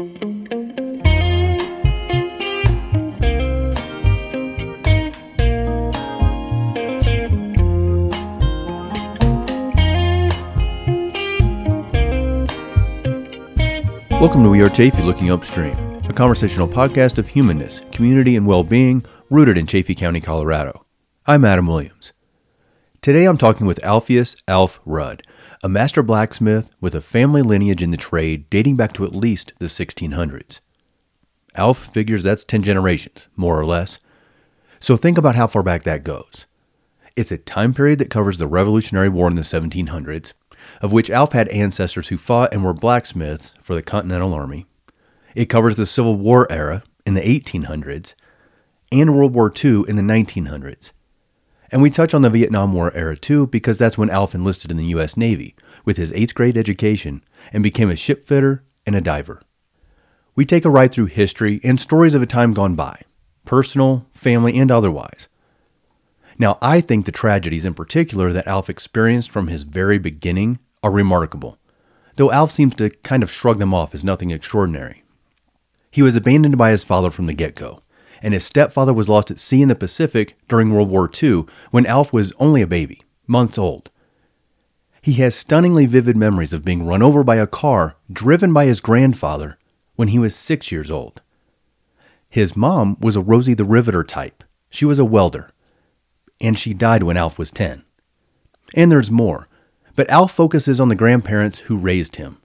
Welcome to We Are Chaffee Looking Upstream, a conversational podcast of humanness, community, and well being rooted in Chaffee County, Colorado. I'm Adam Williams. Today I'm talking with Alpheus Alf Rudd, a master blacksmith with a family lineage in the trade dating back to at least the 1600s. Alf figures that's 10 generations, more or less. So think about how far back that goes. It's a time period that covers the Revolutionary War in the 1700s, of which Alf had ancestors who fought and were blacksmiths for the Continental Army. It covers the Civil War era in the 1800s and World War II in the 1900s. And we touch on the Vietnam War era too because that's when Alf enlisted in the U.S. Navy with his eighth grade education and became a ship fitter and a diver. We take a ride through history and stories of a time gone by, personal, family, and otherwise. Now, I think the tragedies in particular that Alf experienced from his very beginning are remarkable, though Alf seems to kind of shrug them off as nothing extraordinary. He was abandoned by his father from the get go, and his stepfather was lost at sea in the Pacific during World War II when Alf was only a baby, months old. He has stunningly vivid memories of being run over by a car driven by his grandfather when he was six years old. His mom was a Rosie the Riveter type. She was a welder, and she died when Alf was 10. And there's more. But Alf focuses on the grandparents who raised him,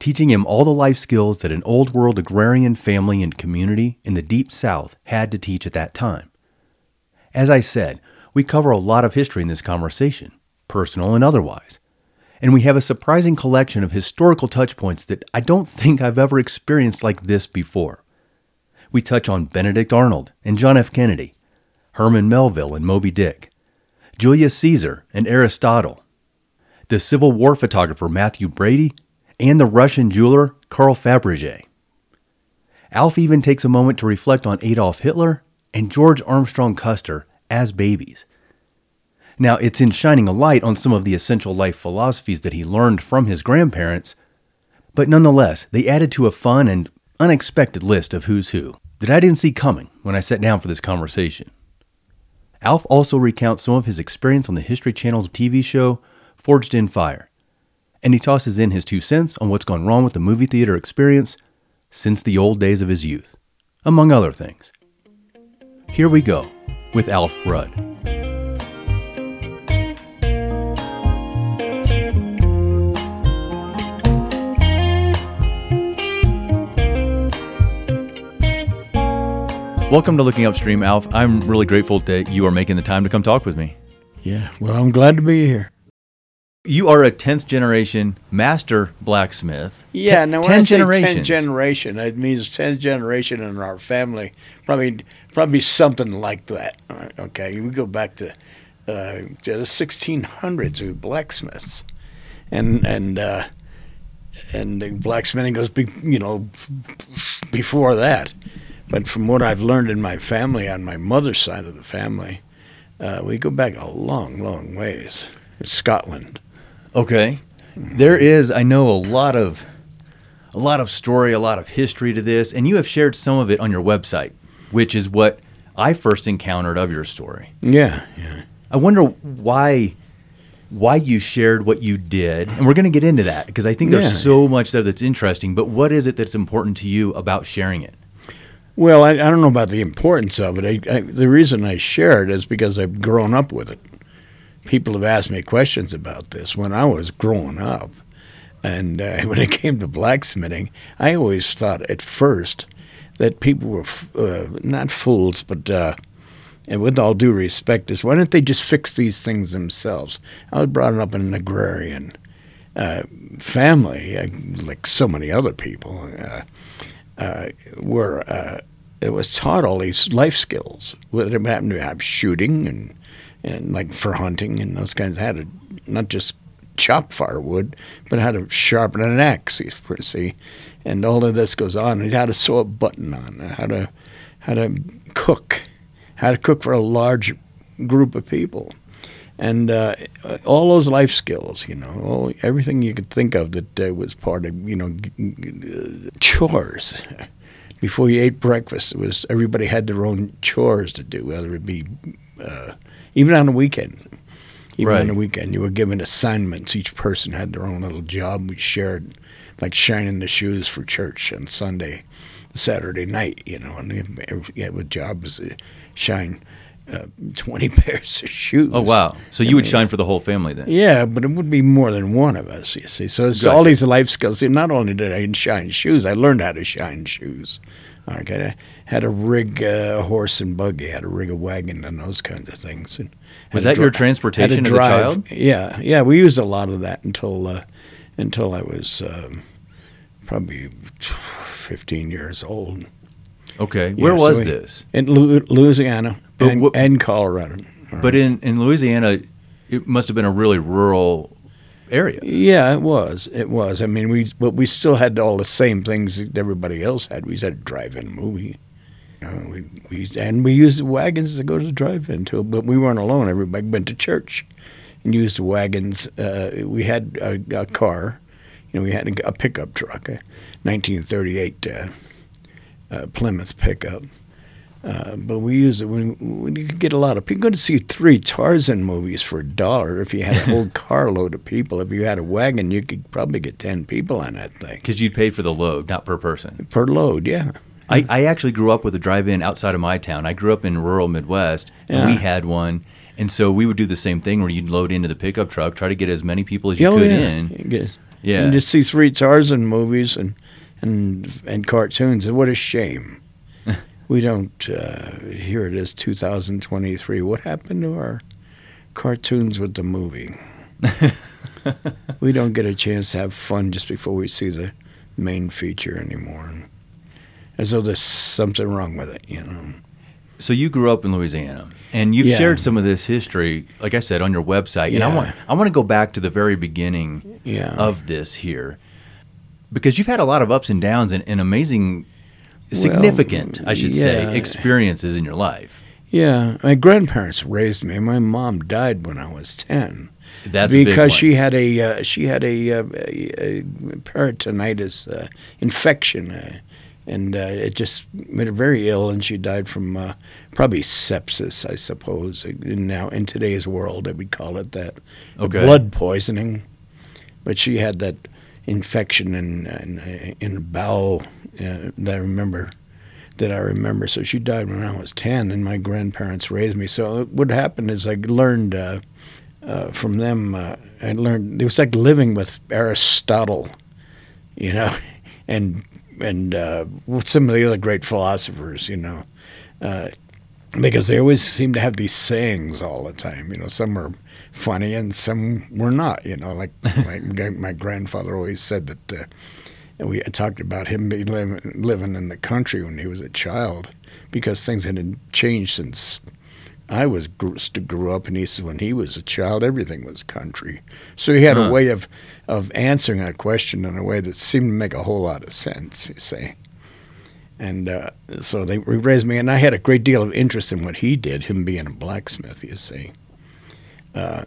teaching him all the life skills that an old world agrarian family and community in the deep south had to teach at that time. As I said, we cover a lot of history in this conversation, personal and otherwise. And we have a surprising collection of historical touchpoints that I don't think I've ever experienced like this before. We touch on Benedict Arnold and John F. Kennedy, Herman Melville and Moby Dick, Julius Caesar and Aristotle, the Civil War photographer Mathew Brady, and the Russian jeweler Carl Fabergé. Alf even takes a moment to reflect on Adolf Hitler and George Armstrong Custer as babies. Now, it's in shining a light on some of the essential life philosophies that he learned from his grandparents, but nonetheless, they added to a fun and unexpected list of who's who that I didn't see coming when I sat down for this conversation. Alf also recounts some of his experience on the History Channel's TV show Forged in Fire, and he tosses in his two cents on what's gone wrong with the movie theater experience since the old days of his youth, among other things. Here we go with Alf Rudd. Welcome to Looking Upstream, Alf. I'm really grateful that you are making the time to come talk with me. Yeah, well, I'm glad to be here. You are a 10th generation master blacksmith. Yeah, Ten- now when 10 I say generations. 10 generation, it means 10th generation in our family. Probably probably something like that. Okay, we go back to, uh, to the 1600s with blacksmiths. And and uh, and blacksmithing goes, be, you know, before that. But from what I've learned in my family, on my mother's side of the family, uh, we go back a long, long ways. Scotland. Okay. There is, I know, a lot of a lot of story, a lot of history to this, and you have shared some of it on your website, which is what I first encountered of your story. Yeah, yeah. I wonder why why you shared what you did, and we're going to get into that because I think there's Yeah. so much there that's interesting. But what is it that's important to you about sharing it? Well, I, I don't know about the importance of it. I, I, the reason I share it is because I've grown up with it. People have asked me questions about this when I was growing up. And uh, when it came to blacksmithing, I always thought at first that people were f- uh, not fools, but uh, and with all due respect, is why don't they just fix these things themselves? I was brought up in an agrarian uh, family, uh, like so many other people. Uh, were uh, it was taught all these life skills. What happened to have shooting and and like for hunting and those kinds. How to not just chop firewood, but how to sharpen an axe. See, and all of this goes on. And how to sew a button on. How to how to cook. How to cook for a large group of people. and uh, all those life skills, you know, all, everything you could think of that uh, was part of, you know, g- chores. Before you ate breakfast, it was everybody had their own chores to do, whether it be uh, even on the weekend. Even Right. on the weekend, you were given assignments. Each person had their own little job. We shared, like shining the shoes for church on Sunday, Saturday night. You know, and every- a job was to shine uh, twenty pairs of shoes. Oh wow! So you I would mean, shine for the whole family then? yeah, but it would be more than one of us, you see. So it's Gotcha. all these life skills. See, not only did I shine shoes, I learned how to shine shoes. Okay, I had to rig uh, a horse and buggy, had to rig a wagon and those kinds of things. And Was that to your transportation as a child? Yeah, yeah. We used a lot of that until uh, until I was um, probably fifteen years old. Okay. Yeah, Where so was we- this? In Lu- Louisiana and, what- and Colorado. But in in Louisiana, it must have been a really rural area. Yeah, it was. It was. I mean, we but we still had all the same things that everybody else had. We had a drive-in movie. You know, we, we and we used the wagons to go to the drive-in too. But we weren't alone. Everybody went to church and used the wagons. Uh, we had a, a car. You know, we had a, pickup truck, a 1938 uh, uh, Plymouth pickup. Uh, but we used it when, when you could get a lot of people. You could see three Tarzan movies for a dollar if you had a whole carload of people. If you had a wagon, you could probably get 10 people on that thing Because you'd pay for the load, not per person. per load, yeah. I, I actually grew up with a drive-in outside of my town. I grew up in rural Midwest, and Yeah. we had one. And so we would do the same thing where you'd load into the pickup truck, try to get as many people as you Oh, could yeah. in. Yeah. And just see three Tarzan movies and, and, and cartoons. What a shame. We don't, uh, here it is, 2023. What happened to our cartoons with the movie? we don't get a chance to have fun just before we see the main feature anymore. As though there's something wrong with it, you know. So you grew up in Louisiana, and you've Yeah. shared some of this history, like I said, on your website. And I Yeah. want I want to go back to the very beginning Yeah. of this here, because you've had a lot of ups and downs and, and amazing, significant, I should yeah. say, experiences in your life. Yeah, my grandparents raised me. My mom died when I was ten. That's because she had a uh, she had a, uh, a, a peritonitis uh, infection, uh, and uh, it just made her very ill, and she died from uh, probably sepsis, I suppose. In now in today's world, I would call it that. Okay. Blood poisoning, but she had that infection in in, in bowel uh, that I remember. That I remember. So she died when I was ten, and my grandparents raised me. So what happened is I learned. Uh, uh, from them, uh, I learned it was like living with Aristotle, you know, and and uh, some of the other great philosophers, you know, uh, because they always seem to have these sayings all the time. You know, some were funny and some were not. You know, like my my grandfather always said that. And we talked about him living, living in the country when he was a child, because things had changed since I was grew, grew up, and he said when he was a child, everything was country. So he had Huh. a way of of answering that question in a way that seemed to make a whole lot of sense. You see, and uh, so they raised me, and I had a great deal of interest in what he did, him being a blacksmith. You see, uh,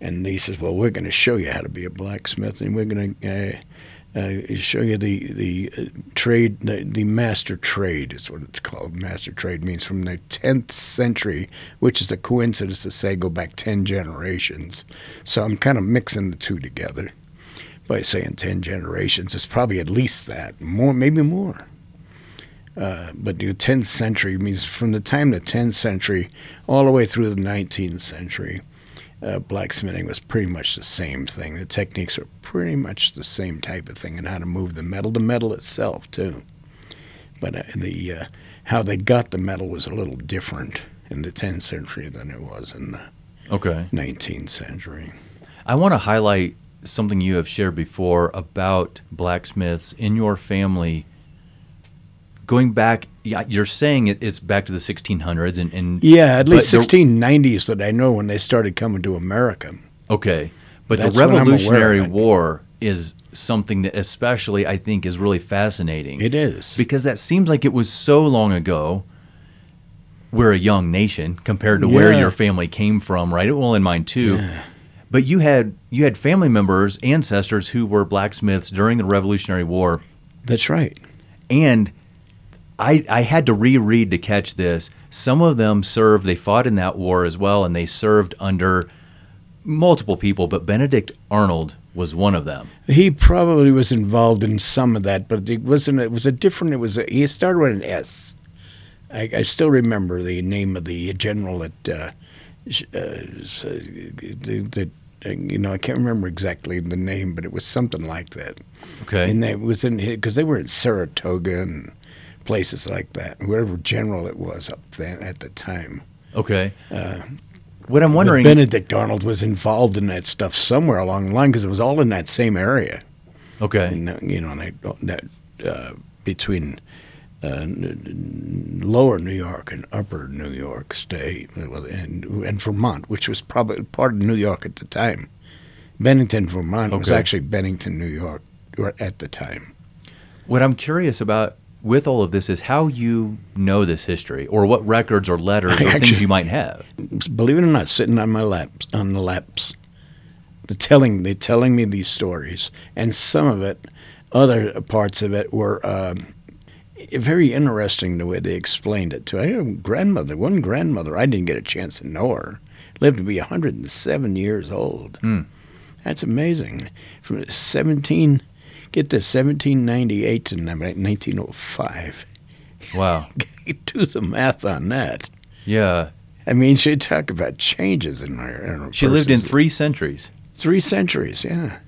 and he says, "Well, we're going to show you how to be a blacksmith, and we're going to." Uh, uh, show you the the uh, trade, the, the master trade is what it's called. Master trade means from the 10th century, which is a coincidence to say go back 10 generations. So I'm kind of mixing the two together by saying 10 generations. It's probably at least that, more maybe more. Uh, but the 10th century means from the time of the 10th century all the way through the 19th century uh, blacksmithing was pretty much the same thing. The techniques were pretty much the same type of thing, and how to move the metal, the metal itself too. But uh, the uh, how they got the metal was a little different in the 10th century than it was in the Okay. 19th century. I want to highlight something you have shared before about blacksmiths in your family. Going back, yeah, you're saying it, it's back to the 1600s, and, and Yeah, at least But the- 1690s that I know when they started coming to America. Okay. But That's the what I'm aware of Revolutionary. War is something that especially I think is really fascinating. It is. because that seems like it was so long ago. we're a young nation compared to where your family came from, right? Well, in mine too. Yeah. But you had you had family members, ancestors who were blacksmiths during the Revolutionary War, That's right. and I I had to reread to catch this. Some of them served; they fought in that war as well, and they served under multiple people. But Benedict Arnold was one of them. He probably was involved in some of that, but it wasn't. It was a different. It was. A, he started with an S. I, I still remember the name of the general at. Uh, uh, uh, the, the, uh, you know, I can't remember exactly the name, but it was something like that. Okay, And it was in because they were in Saratoga and places like that. wherever general it was up then at the time. okay. Uh, what I'm wondering, Benedict Arnold was involved in that stuff somewhere along the line because it was all in that same area. okay, And, uh, you know, that, that uh, between uh, lower New York and upper New York State and, and Vermont, which was probably part of New York at the time. Bennington, Vermont was actually Bennington, New York or at the time. what I'm curious about with all of this is how you know this history, or what records or letters or I things you might have. Believe it or not, sitting on my laps, on the laps, the telling, they telling me these stories, and some of it, other parts of it were um, very interesting the way they explained it. To I had a grandmother, one grandmother, I didn't get a chance to know her, lived to be 107 years old. Hmm. That's amazing. From 17, get to 1798 to 1905. Wow. Do the math on that. Yeah. I mean, she talk about changes in her. In her She lived in three centuries. three centuries, yeah.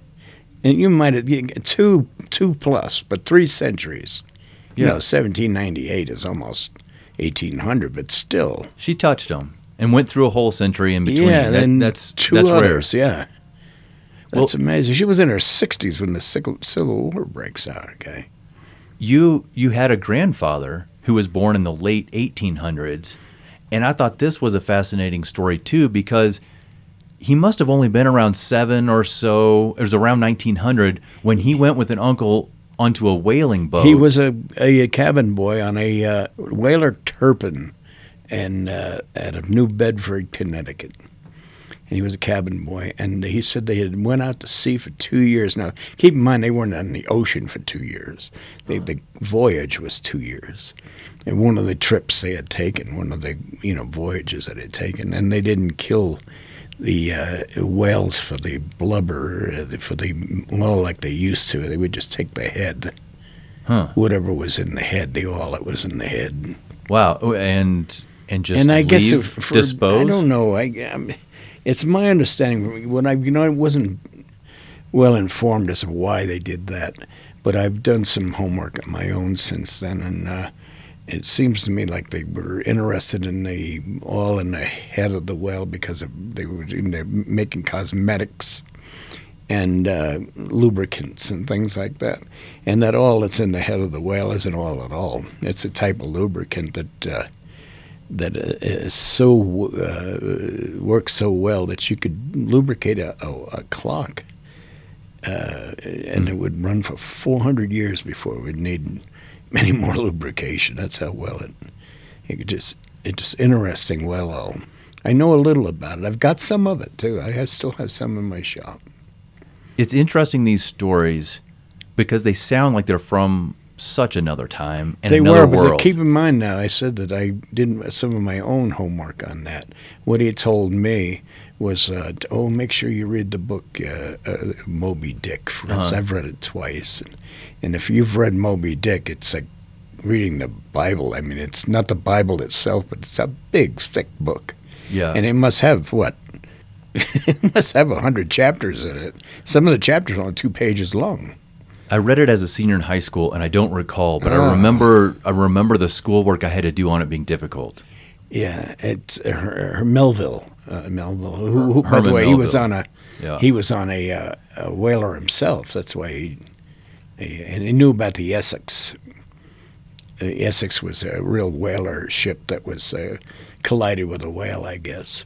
And you might have two two plus, but three centuries. You know, seventeen ninety eight is almost eighteen hundred, but still, She touched them and went through a whole century in between. yeah. That- that's two that's others, yeah. Well- That's amazing. She was in her sixties when the Civil Civil War breaks out. Okay. You you had a grandfather who was born in the late 1800s, and I thought this was a fascinating story too because he must have only been around seven or so. It was around 1900 when he went with an uncle onto a whaling boat. he was a, a cabin boy on a uh, whaler Turpin, and uh, out of New Bedford, Connecticut. And he was a cabin boy. And he said they had went out to sea for two years. Now, keep in mind they weren't on the ocean for two years. They, the voyage was two years. And one of the trips they had taken, one of the you know voyages that they had taken, and they didn't kill the uh, whales for the blubber, uh, for the oil like they used to. They would just take the head, Huh. whatever was in the head, the oil that was in the head. Wow. Oh, And and just and I guess leave, if for, dispose. I don't know. I, i it's my understanding when I you know I wasn't well informed as to why they did that, but I've done some homework on my own since then, and uh, it seems to me like they were interested in the oil in the head of the whale because of, they were making cosmetics and uh, lubricants and things like that. And that oil that's in the head of the whale isn't oil at all. It's a type of lubricant that uh, that uh, so uh, works so well that you could lubricate a, a, a clock, uh, and it would run for 400 years before it would need any more lubrication. That's how well it. It just it's just interesting well. I know a little about it. I've got some of it too. I have, still have some in my shop. It's interesting these stories because they sound like they're from such another time and they another were, but world. keep in mind now, I said that I did some of my own homework on that. What he told me was, uh, oh, make sure you read the book uh, uh, Moby Dick. For instance. Uh-huh. I've read it twice, and, and if you've read Moby Dick, it's like reading the Bible. I mean, it's not the Bible itself, but it's a big, thick book, yeah. and it must have what. it must have a hundred chapters in it. Some of the chapters are only two pages long. I read it as a senior in high school, and I don't recall, but I Oh. remember I remember the schoolwork I had to do on it being difficult. Yeah, it's uh, her, her Melville. Uh, Melville, who, who by the way, he was on a Yeah. he was on a, uh, a whaler himself. That's why he, he and he knew about the Essex. The Essex was a real whaler ship that was uh, collided with a whale, I guess.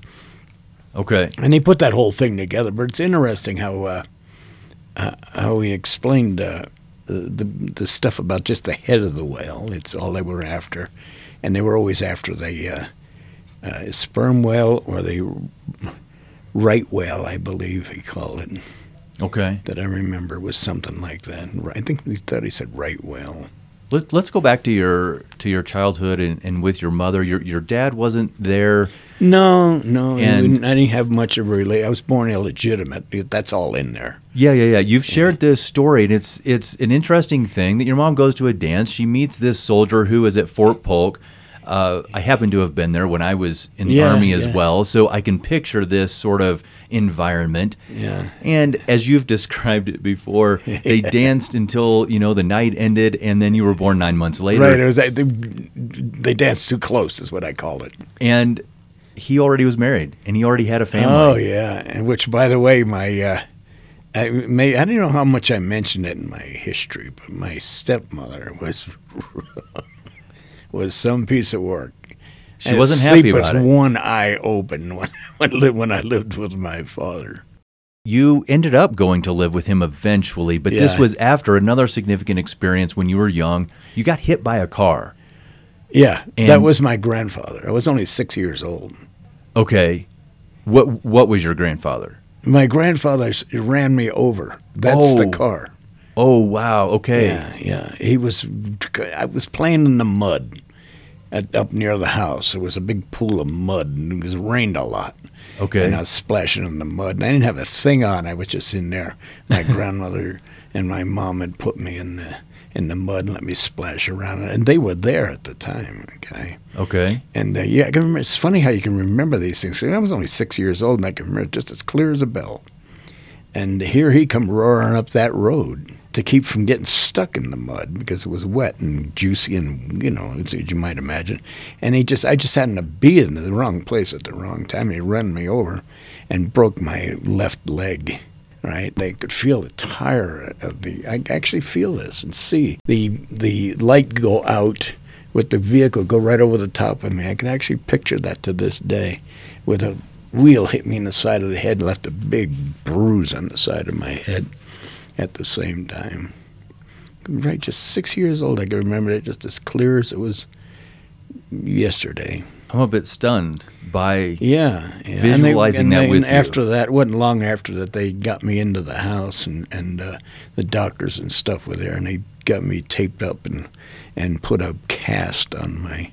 Okay. And he put that whole thing together. But it's interesting how uh, uh, how he explained uh, the the stuff about just the head of the whale. It's all they were after, and they were always after the uh, uh, sperm whale or the right whale, I believe he called it. Okay. That I remember was something like that. I think he thought he said right whale. Let, us go back to your to your childhood and, and with your mother. Your your dad wasn't there. No, no, And- I didn't have much of a relate. I was born illegitimate. That's all in there. Yeah, yeah, yeah. You've shared this story, and it's it's an interesting thing that your mom goes to a dance. She meets this soldier who is at Fort Polk. Uh, I happen to have been there when I was in the Yeah, army as yeah. well, so I can picture this sort of environment. Yeah. And as you've described it before, they danced until you know the night ended, and then you were born nine months later. Right. It was, they, they danced too close, is what I called it. And he already was married, and he already had a family. Oh yeah, and which, by the way, my uh, I may I don't know how much I mentioned it in my history, but my stepmother was was some piece of work. She And wasn't happy about it. one eye open when when, I lived- when I lived with my father. You ended up going to live with him eventually, but this was after another significant experience when you were young. You got hit by a car. Yeah, And- that was my grandfather. I was only six years old. Okay. What what was your grandfather? My grandfather ran me over. That's the Oh. car. Oh wow. Okay. Yeah, yeah. He was. I was playing in the mud at, up near the house. There was a big pool of mud, and it was rained a lot. Okay. And I was splashing in the mud, and I didn't have a thing on. I was just in there. My grandmother and my mom had put me in the in the mud and let me splash around, and they were there at the time. Okay. Okay. And uh, yeah, I can remember. It's funny how you can remember these things. I was only six years old, and I can remember it just as clear as a bell. And here he come roaring up that road to keep from getting stuck in the mud because it was wet and juicy and you know as you might imagine. And he just, I just happened to be in the wrong place at the wrong time. He ran me over and broke my left leg. Right, they could feel the tire of the. I actually feel this and see the the light go out with the vehicle go right over the top of me. I can actually picture that to this day, with a wheel hit me in the side of the head and left a big bruise on the side of my head at the same time. Right, just six years old, I can remember it just as clear as it was yesterday. I'm a bit stunned by Yeah, yeah. Visualizing and that and with you. after that, wasn't long after that, they got me into the house, and and uh, the doctors and stuff were there, and they got me taped up and and put a cast on my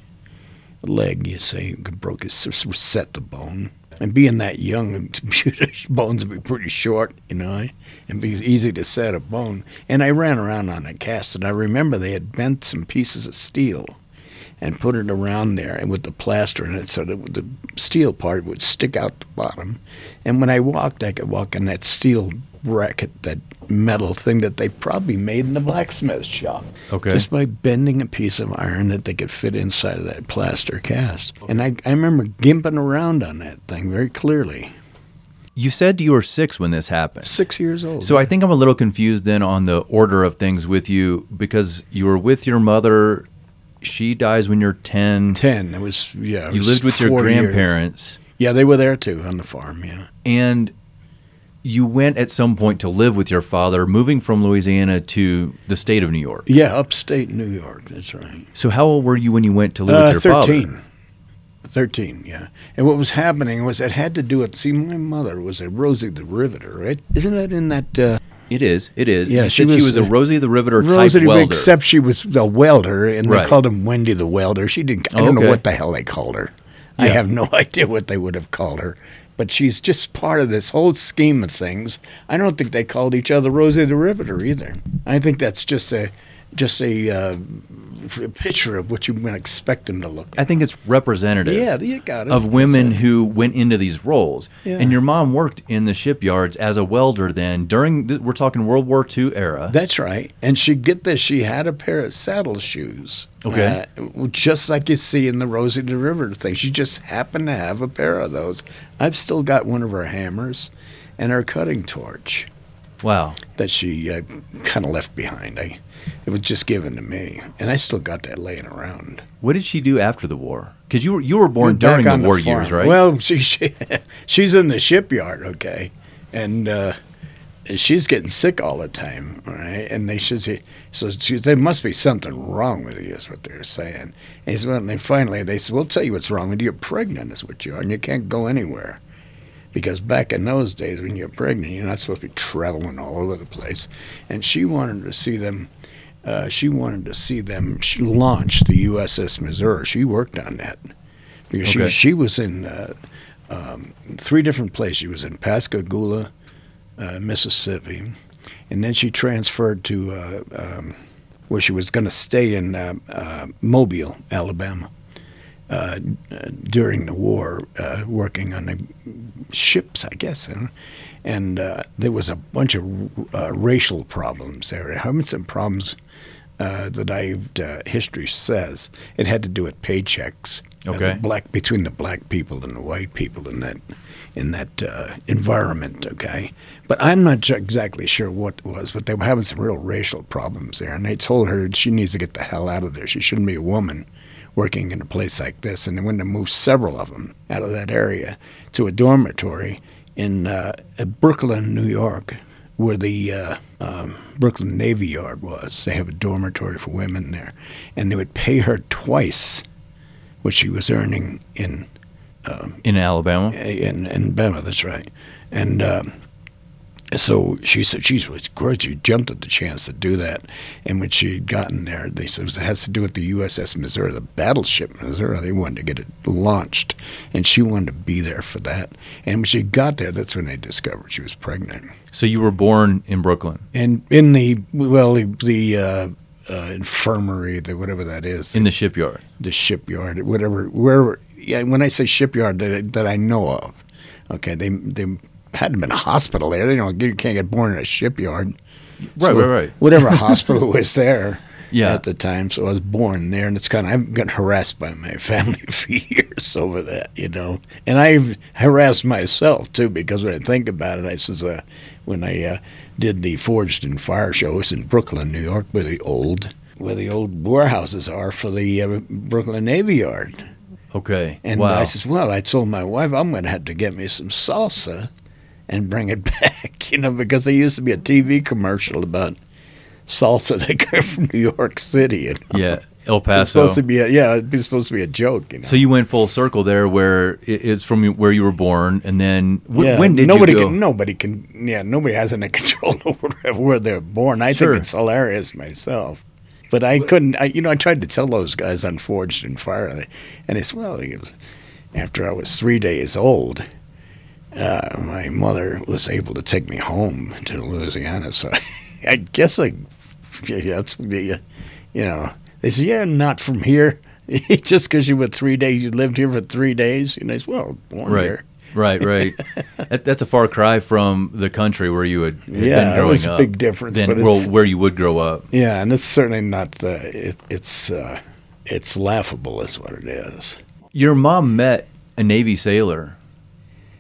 leg. You say broke it, set the bone. And being that young, bones would be pretty short, you know, eh? and be easy to set a bone. And I ran around on a cast, and I remember they had bent some pieces of steel and put it around there and with the plaster in it so that the steel part would stick out the bottom. And when I walked, I could walk on that steel bracket, that metal thing that they probably made in the blacksmith shop. Okay. Just by bending a piece of iron that they could fit inside of that plaster cast. And I, I remember gimping around on that thing very clearly. you said you were six when this happened. Six years old. So I think I'm a little confused then on the order of things with you because you were with your mother. She dies when you're 10. ten. It was yeah. it You was lived with your four years. grandparents. Yeah, they were there too on the farm. Yeah. And you went at some point to live with your father, moving from Louisiana to the state of New York. Yeah, upstate New York. That's right. So how old were you when you went to live Uh, with your 13. father? 13, yeah. And what was happening was it had to do with, see, my mother was a Rosie the Riveter, right? Isn't that in that? Uh, It is. It is. Yeah, she said she was, was a Rosie the Riveter Rosie, type welder. except she was a welder, and Right. they called him Wendy the Welder. She didn't, I don't know what the hell they called her. I have no idea what they would have called her. But she's just part of this whole scheme of things. I don't think they called each other Rosie the Riveter either. I think that's just a just a, uh, a picture of what you would expect them to look like. I think it's representative. Yeah, you got it. of women it. who went into these roles. Yeah. And your mom worked in the shipyards as a welder then during the, we're talking World War II era. That's right. And she get this, she had a pair of saddle shoes. Okay. uh, just like you see in the Rosie the River thing. She just happened to have a pair of those. I've still got one of her hammers and her cutting torch wow. that she uh, kind of left behind. I, it was just given to me, and I still got that laying around. What did she do after the war? Because you were you were born Back during the war farm. years, right? Well, she, she she's in the shipyard, okay, and uh, she's getting sick all the time, right? And they should say, so she, there must be something wrong with you, is what they're saying. And he said, well, and they finally, they said, we'll tell you what's wrong with you. You're pregnant, is what you are, and you can't go anywhere. Because back in those days, when you're pregnant, you're not supposed to be traveling all over the place. And she wanted to see them. Uh, she wanted to see them launch the USS Missouri. She worked on that because Okay. she she was in uh, um, three different places. She was in Pascagoula, uh, Mississippi, and then she transferred to uh, um, where she was going to stay in uh, uh, Mobile, Alabama, uh, uh, during the war, uh, working on the ships, I guess. And, and uh, there was a bunch of uh, racial problems there. Having some problems uh, that I've uh, history says it had to do with paychecks. uh, Okay. black between the black people and the white people in that in that uh, environment. Okay, but I'm not exactly sure what it was, but they were having some real racial problems there, and they told her she needs to get the hell out of there. She shouldn't be a woman working in a place like this, and they went to move several of them out of that area to a dormitory in uh, Brooklyn, New York, where the uh, um, Brooklyn Navy Yard was. They have a dormitory for women there, and they would pay her twice what she was earning in in Alabama. in in Bama. That's right, and. Um, so she said she was great. She jumped at the chance to do that. And when she had gotten there, they said it has to do with the USS Missouri, the battleship Missouri. They wanted to get it launched, and she wanted to be there for that. And when she got there, that's when they discovered she was pregnant. So you were born in Brooklyn, And in the well, the, the uh, uh, infirmary, the whatever that is, in the shipyard. the shipyard, whatever, wherever. Yeah, when I say shipyard, that, that I know of, okay, they they hadn't been a hospital there. They don't you can't get born in a shipyard. Right, right, right. Whatever hospital was there Yeah. at the time, so I was born there, and it's kind of I've gotten harassed by my family for years over that, you know, and I've harassed myself too because when I think about it, I says uh, when I uh, did the Forged in Fire show, it was in Brooklyn, New York, where the old where the old warehouses are for the uh, Brooklyn Navy Yard. Okay. And wow. I says, well, I told my wife I'm going to have to get me some salsa and bring it back, you know, because there used to be a TV commercial about salsa that came from New York City. You know? yeah, El Paso. supposed to be a, yeah, it'd be supposed to be a joke, you know. So you went full circle there, where it's from where you were born, and then yeah, when did nobody you go? can nobody can yeah nobody has any control over where they're born. I Sure. think it's hilarious myself, but I couldn't. I, you know, I tried to tell those guys on Forged in Fire, and it's well, it was after I was three days old. Uh, my mother was able to take me home to Louisiana, so I guess I yeah, that's you know they said yeah not from here just because you were three days you lived here for three days and I said well born Right. here Right, right. that, that's a far cry from the country where you had, had Yeah, been it growing was a big difference, Than but well, where you would grow up. Yeah, and it's certainly not. Uh, it, it's uh, it's laughable, is what it is. Your mom met a Navy sailor.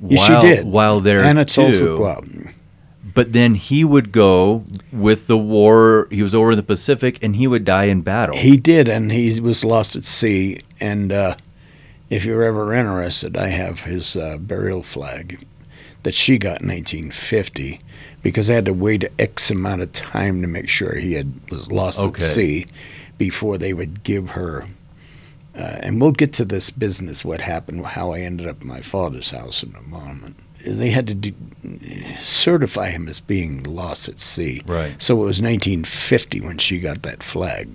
Yeah, while, she did while there and too. Club. But then he would go with the war. He was over in the Pacific, and he would die in battle. He did, and he was lost at sea. And uh, if you're ever interested, I have his uh, burial flag that she got in 1950 because they had to wait X amount of time to make sure he had was lost Okay. at sea before they would give her. Uh, and we'll get to this business, what happened, how I ended up at my father's house in a moment. They had to do, certify him as being lost at sea. Right. So it was 1950 when she got that flag,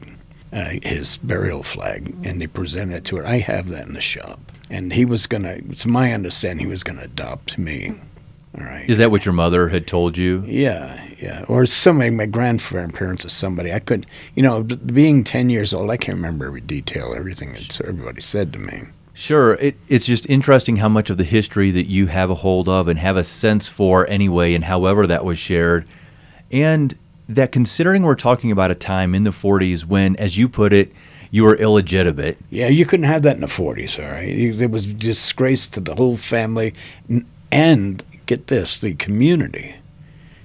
uh, his burial flag, and they presented it to her. I have that in the shop. And he was going to, it's my understanding, he was going to adopt me. All right. Is that what your mother had told you? Yeah, yeah. Or somebody, my grandparents or somebody. I couldn't, you know, being 10 years old, I can't remember every detail, everything that everybody said to me. Sure. It, it's just interesting how much of the history that you have a hold of and have a sense for anyway, and however that was shared. And that considering we're talking about a time in the 40s when, as you put it, you were illegitimate. Yeah, you couldn't have that in the 40s, all right? There was disgrace to the whole family and, get this, the community.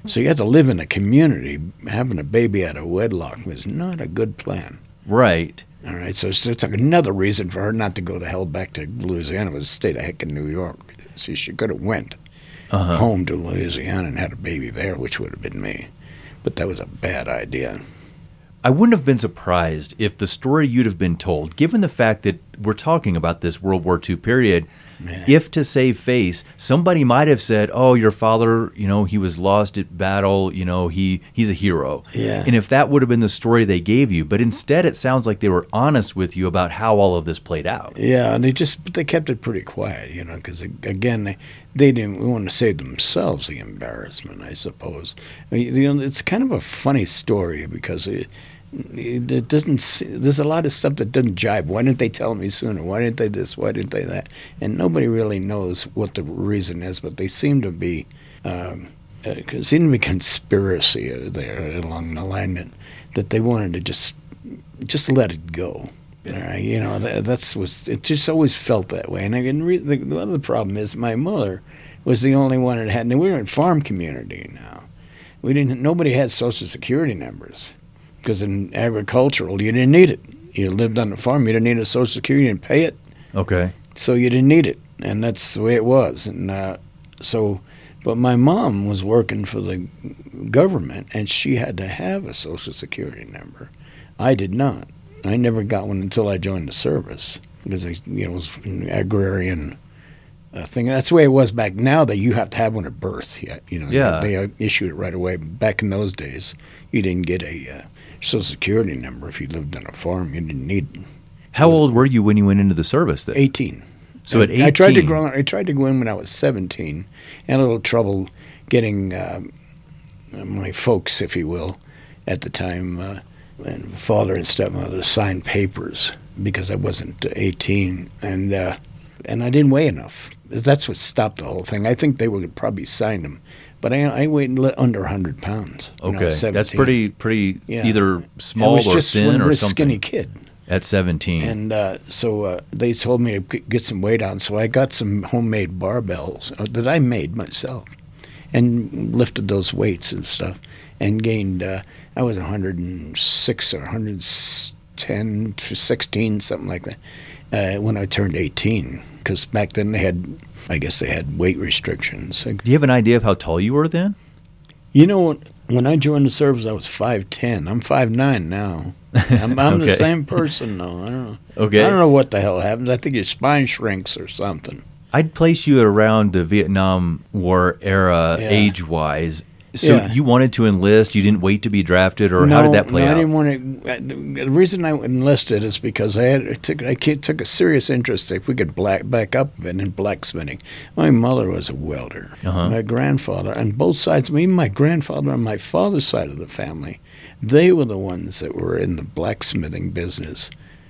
So you had to live in a community. Having a baby out of wedlock was not a good plan. Right. All right, so it's, it's like another reason for her not to go to hell back to Louisiana was to stay the heck in New York. See, she could have went, Uh-huh. home to Louisiana and had a baby there, which would have been me. But that was a bad idea. I wouldn't have been surprised if the story you'd have been told, given the fact that we're talking about this World War II period, Yeah. if to save face, somebody might have said, "Oh, your father, you know, he was lost at battle. You know, he he's a hero." Yeah. And if that would have been the story they gave you, but instead it sounds like they were honest with you about how all of this played out. Yeah, and they just they kept it pretty quiet, you know, because again they, they didn't want to save themselves the embarrassment, I suppose. I mean, you know, it's kind of a funny story because it, it, doesn't. There's a lot of stuff that doesn't jive. Why didn't they tell me sooner? Why didn't they this? Why didn't they that? And nobody really knows what the reason is, but they seem to be. Um, uh, seem to be conspiracy there along the line that, that they wanted to just just let it go. All right, you know that, that's was it. Just always felt that way. And I can re- the, the other problem is my mother was the only one that had. And we were in farm community now. We didn't. Nobody had social security numbers because in agricultural you didn't need it. You lived on the farm. You didn't need a social security and pay it, Okay. so you didn't need it. And that's the way it was. And uh, so, but my mom was working for the government, and she had to have a social security number. I did not. I never got one until I joined the service because I, you know, it was an agrarian uh, thing. That's the way it was back now. That you have to have one at birth. Yet, you know, Yeah. they uh, issued it right away. Back in those days, you didn't get a uh, social security number if you lived on a farm. You didn't need How old were you when you went into the service then? 18. So at 18. I tried to 18 go. I tried to go in when I was 17. Had a little trouble getting um, my folks, if you will, at the time, uh, and father and stepmother to sign papers because I wasn't 18, and uh, and I didn't weigh enough. That's what stopped the whole thing. I think they would have probably signed them, but I, I weighed under 100 pounds. Okay. That's pretty pretty Yeah. either small or thin or something. skinny kid. At 17. And uh, so uh, they told me to get some weight on. So I got some homemade barbells uh, that I made myself and lifted those weights and stuff and gained, uh, I was 106 or 110 to 16, something like that, uh, when I turned 18. Because back then they had, I guess they had weight restrictions. Do you have an idea of how tall you were then? You know what? When I joined the service, I was 5'10. I'm 5'9 now. I'm, I'm Okay. the same person, though. I don't know. Okay. I don't know what the hell happens. I think your spine shrinks or something. I'd place you around the Vietnam War era Yeah. age wise. So Yeah. you wanted to enlist, you didn't wait to be drafted, or how did that play no, out? I didn't want to. The reason I enlisted is because I had I took I took a serious interest. If we could black, back up in blacksmithing, my mother was a welder. Uh-huh. My grandfather, on both sides, me, my grandfather on my father's side of the family, they were the ones that were in the blacksmithing business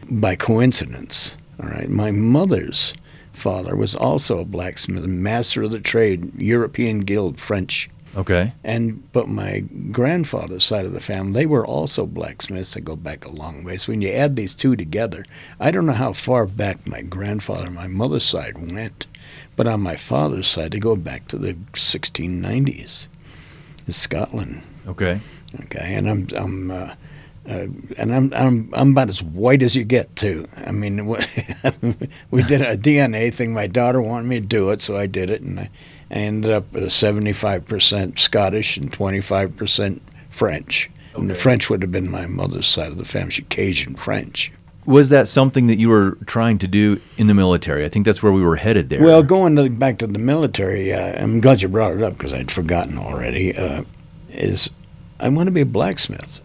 by coincidence. All right, my mother's father was also a blacksmith, master of the trade, European Guild, French. Okay. And but my grandfather's side of the family, they were also blacksmiths that go back a long ways. So when you add these two together, I don't know how far back my grandfather and my mother's side went, but on my father's side, they go back to the 1690s in Scotland. Okay. Okay, and I'm I'm uh, uh, and I'm I'm I'm about as white as you get too. I mean, we did a DNA thing. My daughter wanted me to do it, so I did it, and I, I ended up five percent Scottish and twenty five percent French. And the French would have been my mother's side of the family, she Cajun French. Was that something that you were trying to do in the military? I think that's where we were headed there. Well, going to, back to the military, uh, I'm glad you brought it up because I'd forgotten already. Uh, is I want to be a blacksmith.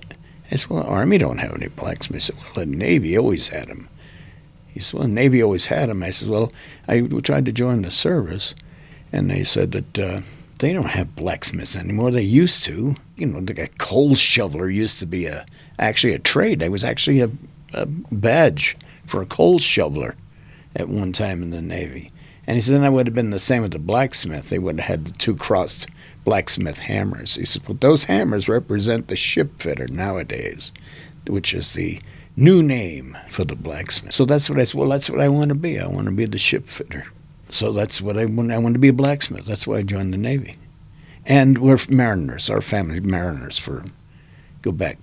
I said, well, the Army don't have any blacksmiths. I said, well, the Navy always had them. He said, well, the Navy always had them. I said, well, I tried to join the service, and they said that uh, they don't have blacksmiths anymore. They used to. You know, like a coal shoveler used to be a actually a trade. There was actually a, a badge for a coal shoveler at one time in the Navy. And he said, then I would have been the same with the blacksmith. They would have had the two crossed blacksmith hammers. He said, well, those hammers represent the ship fitter nowadays, which is the new name for the blacksmith. So that's what I said, well, that's what I want to be. I want to be the ship fitter. So that's what I want. I want to be a blacksmith. That's why I joined the Navy. And we're mariners. Our family mariners for, go back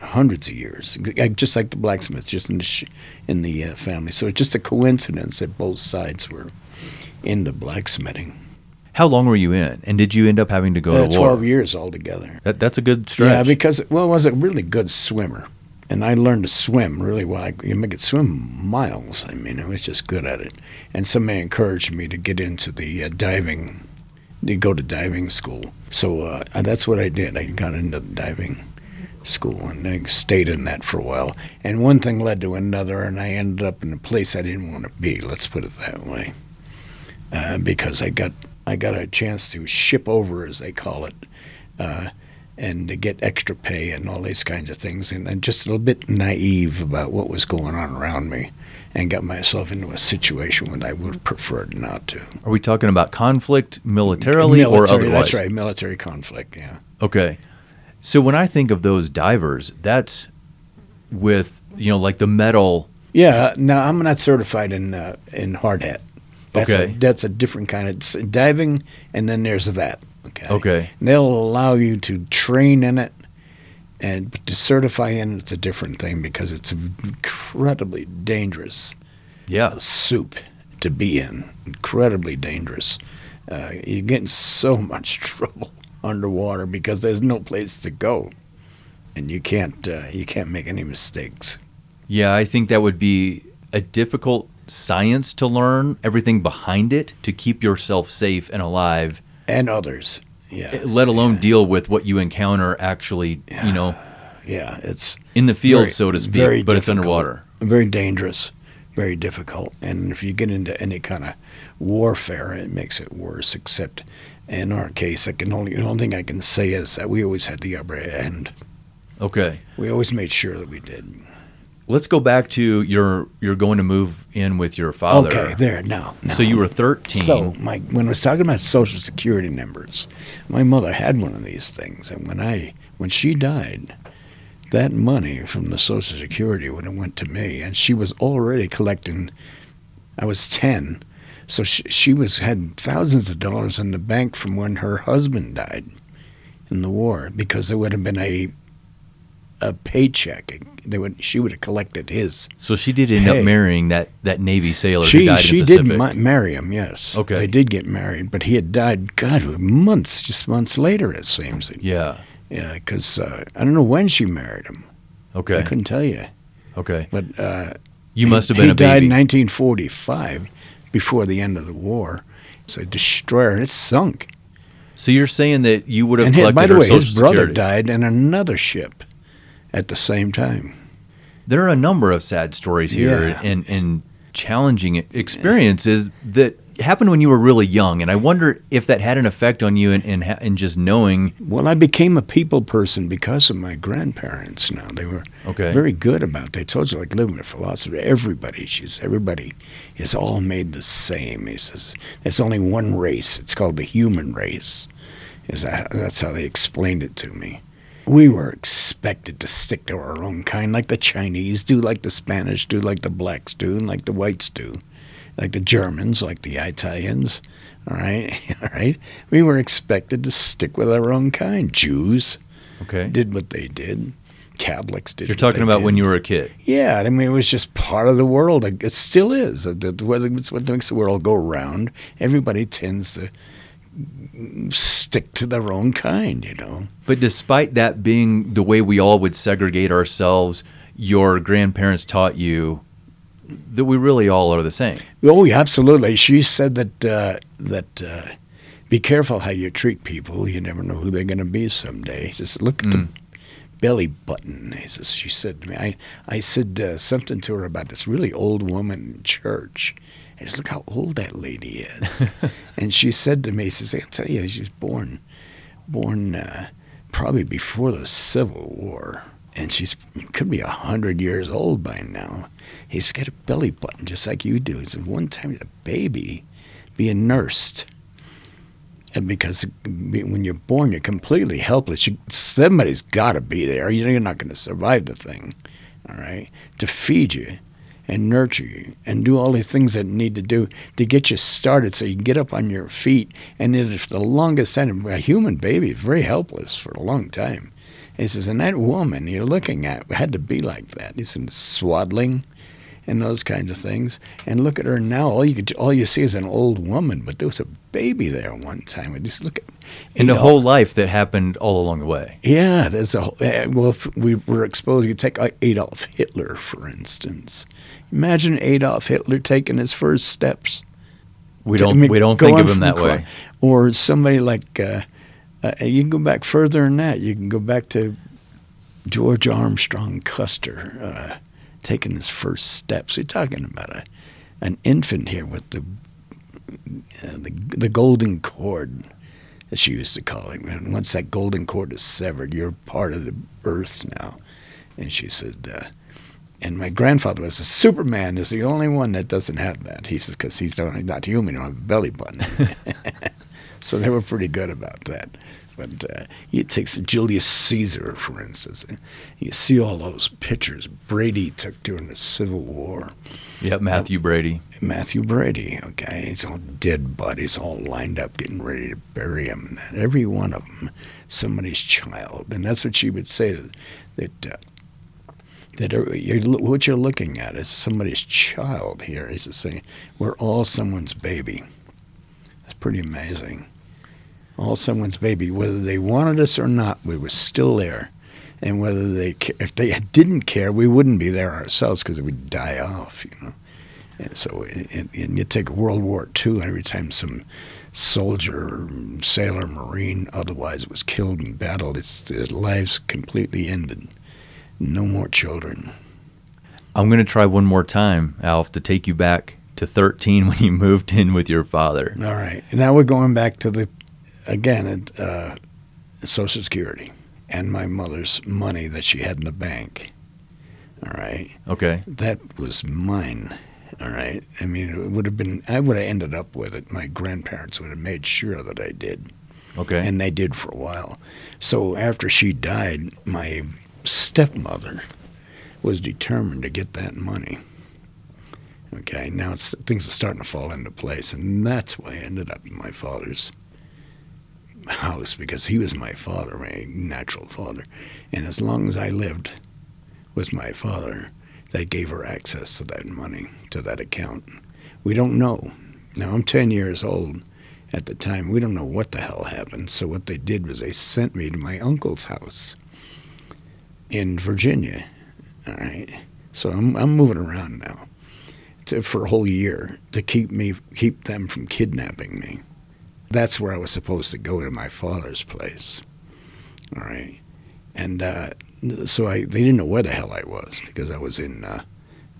hundreds of years, just like the blacksmiths, just in the, sh- in the uh, family. So it's just a coincidence that both sides were into blacksmithing. How long were you in? And did you end up having to go Uh, to war? Twelve years altogether. That, that's a good stretch. Yeah, because well, I was a really good swimmer, and I learned to swim really well. I, you make it swim miles. I mean, I was just good at it. And somebody encouraged me to get into the uh, diving, to go to diving school. So uh, that's what I did. I got into diving school and I stayed in that for a while. And one thing led to another, and I ended up in a place I didn't want to be. Let's put it that way, uh, because I got I got a chance to ship over, as they call it. And to get extra pay and all these kinds of things. And I'm just a little bit naive about what was going on around me and got myself into a situation when I would have preferred not to. Are we talking about conflict militarily or otherwise? That's right, military conflict, yeah. Okay. So when I think of those divers, that's with, you know, like the metal. Yeah, now I'm not certified in uh, in hard hat. That's Okay. A, that's a different kind of diving, and then there's that. Okay. Okay. And they'll allow you to train in it, and to certify in it's a different thing because it's incredibly dangerous Yeah. soup to be in. Incredibly dangerous. Uh, you get in so much trouble underwater because there's no place to go, and you can't uh, you can't make any mistakes. Yeah, I think that would be a difficult science to learn, everything behind it to keep yourself safe and alive, And others, yeah. Eh, let alone deal with what you encounter actually, you know, Yeah, it's in the field, very- so to speak, but it's underwater. Very dangerous, very difficult. And if you get into any kind of warfare, it makes it worse. Except in our case, I can only the only thing I can say is that we always had the upper end. Okay. We always made sure that we did. Let's go back to your you're going to move in with your father. Okay, there now. now. So you were 13. So my when I was talking about Social Security numbers, my mother had one of these things, and when I when she died, that money from the Social Security would have went to me, and she was already collecting. I was ten, so she, she was had thousands of dollars in the bank from when her husband died in the war because there would have been a a paycheck. They would she would have collected his. So she did end Hey. up marrying that, that Navy sailor who She died she in the did ma- marry him. Yes. Okay. They did get married, but he had died. God, months, just months later, it seems. yeah. Yeah, because uh, I don't know when she married him. Okay. I couldn't tell you. Okay. But uh, You he- must have been he a died baby. in 1945, before the end of the war. It's a destroyer, It's sunk. So you're saying that you would have And his, by the way, his brother Security. died in another ship at the same time. There are a number of sad stories here Yeah. and, and challenging experiences that happened when you were really young. And I wonder if that had an effect on you and, and, ha- and just knowing. Well, I became a people person because of my grandparents. Now they were Okay. very good about. They told you like living with philosophy. Everybody, she says, everybody is all made the same. He says, there's only one race. It's called the human race. Is that that's how they explained it to me. We were expected to stick to our own kind, like the Chinese do, like the Spanish do, like the blacks do, and like the whites do, like the Germans, like the Italians. All right, all right. We were expected to stick with our own kind. Jews Okay. did what they did. Catholics did. You're talking about did. when you were a kid. Yeah, I mean, it was just part of the world. It still is. It- it- It's what makes the world go round. Everybody tends to stick to their own kind, you know. But despite that being the way we all would segregate ourselves, your grandparents taught you that we really all are the same. Oh, yeah, absolutely. She said that uh, that uh, be careful how you treat people. You never know who they're going to be someday. Just look at the belly button. He says, she said to me. I I said uh, something to her about this really old woman in church. I said, look how old that lady is. and she said to me, she says, I'll tell you, she was born born uh, probably before the Civil War. And she's could be a hundred years old by now. He's got a belly button just like you do. He said one time a baby being nursed, and because when you're born you're completely helpless. You, somebody's got to be there. You know, You're not going to survive the thing, all right? To feed you and nurture you and do all the things that need to do to get you started so you can get up on your feet. And then if the longest time, a human baby is very helpless for a long time. He says, and that woman you're looking at had to be like that. He said, swaddling and those kinds of things. And look at her now. All you could, all you see is an old woman, but there was a baby there one time. And just look at And a Adolf- whole life that happened all along the way. Yeah, there's a whole- eh, well. We were exposed. You take Adolf Hitler, for instance. Imagine Adolf Hitler taking his first steps. We don't I mean, we don't think of him that way. Or somebody like uh, uh, you can go back further than that. You can go back to George Armstrong Custer uh, taking his first steps. You're talking about a an infant here with the uh, the, the golden cord, as she used to call it. And once that golden cord is severed, you're part of the earth now. And she said. Uh, and my grandfather was a Superman is the only one that doesn't have that. He says because he's not, not human, he don't have a belly button. so they were pretty good about that. But uh, it takes Julius Caesar, for instance. You see all those pictures Brady took during the Civil War. Yep, Mathew Brady. Mathew Brady, okay, he's all dead bodies all lined up, getting ready to bury him. And every one of them, somebody's child, and that's what she would say that uh, that are, you're, what you're looking at is somebody's child here. He's saying we're all someone's baby. That's pretty amazing. All someone's baby, whether they wanted us or not, we were still there. And whether they, if they didn't care, we wouldn't be there ourselves because we'd die off, you know. And so, and, and you take World War II, every time some soldier, sailor, marine, otherwise was killed in battle, its their lives completely ended. No more children. I'm going to try one more time, Alf, to take you back to 13 when you moved in with your father. All right. Now we're going back to the, again, uh, Social Security and my mother's money that she had in the bank. All right. Okay. That was mine. All right. I mean, it would have been, I would have ended up with it. My grandparents would have made sure that I did. Okay. And they did for a while. So after she died, my stepmother was determined to get that money. Okay, now things are starting to fall into place, and that's why I ended up in my father's house because he was my father, my natural father. And as long as I lived with my father, they gave her access to that money, to that account. We don't know. Now, I'm 10 years old at the time. We don't know what the hell happened. So, what they did was they sent me to my uncle's house in Virginia. All right. So, I'm, I'm moving around now to, for a whole year to keep me, keep them from kidnapping me. That's where I was supposed to go to my father's place. All right. And uh, so I, they didn't know where the hell I was because I was in uh,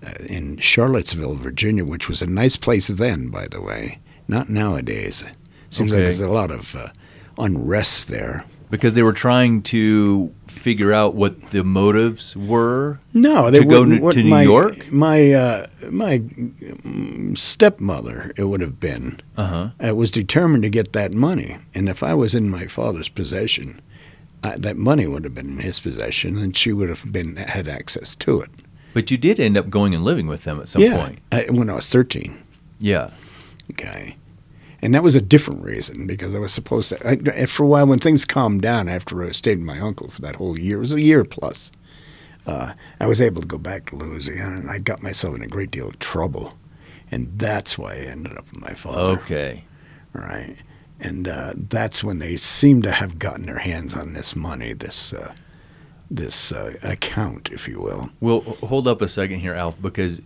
uh, in Charlottesville, Virginia, which was a nice place then, by the way. Not nowadays. Seems like there's a lot of uh, unrest there. Because they were trying to figure out what the motives were. No, they To go wouldn't- to- New my, York? My uh, my mm, stepmother, it would have been, Uh huh. uh, was determined to get that money, and if I was in my father's possession, uh, that money would have been in his possession, and she would have been had access to it. But you did end up going and living with them at some yeah, point. I, when I was thirteen. Yeah. Okay. And that was a different reason because I was supposed to. I, for a while, when things calmed down after I stayed with my uncle for that whole year, it was a year plus. Uh, I was able to go back to Louisiana, and I got myself in a great deal of trouble, and that's why I ended up with my father. Okay. Right, and uh, that's when they seem to have gotten their hands on this money, this uh, this uh, account, if you will. Well, hold up a second here, Alf, because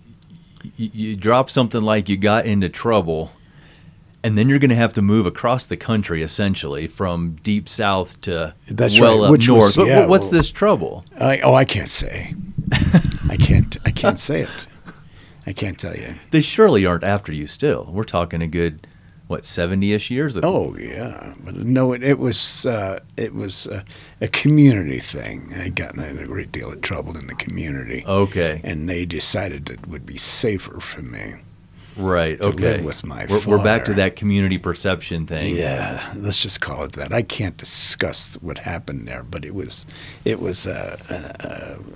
y- you drop something like you got into trouble, and then you're going to have to move across the country essentially from deep south to That's well right, up which was- north. But yeah, what's well- this trouble? I, oh, I can't say. I can't. I can't say it. I can't tell you. They surely aren't after you still. We're talking a good, what, 70 ish years? of- Oh yeah, but no, it, it was uh, it was uh, a community thing. I got in a great deal of trouble in the community, Okay. and they decided it would be safer for me. Right. to Okay. live with my we're, we're back to that community perception thing. Yeah, let's just call it that. I can't discuss what happened there, but it was it was a,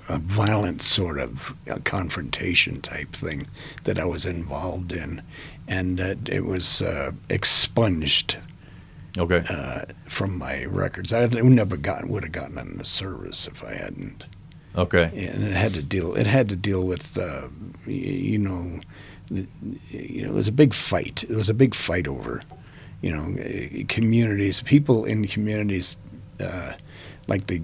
a, a violent sort of uh confrontation type thing that I was involved in, and uh, it was uh, expunged Okay. uh, from my records. I never got would have gotten in the service if I hadn't. Okay. and it had to deal. It had to deal with, uh, you know, you know, it was a big fight. It was a big fight over, you know, communities, people in communities, uh, like the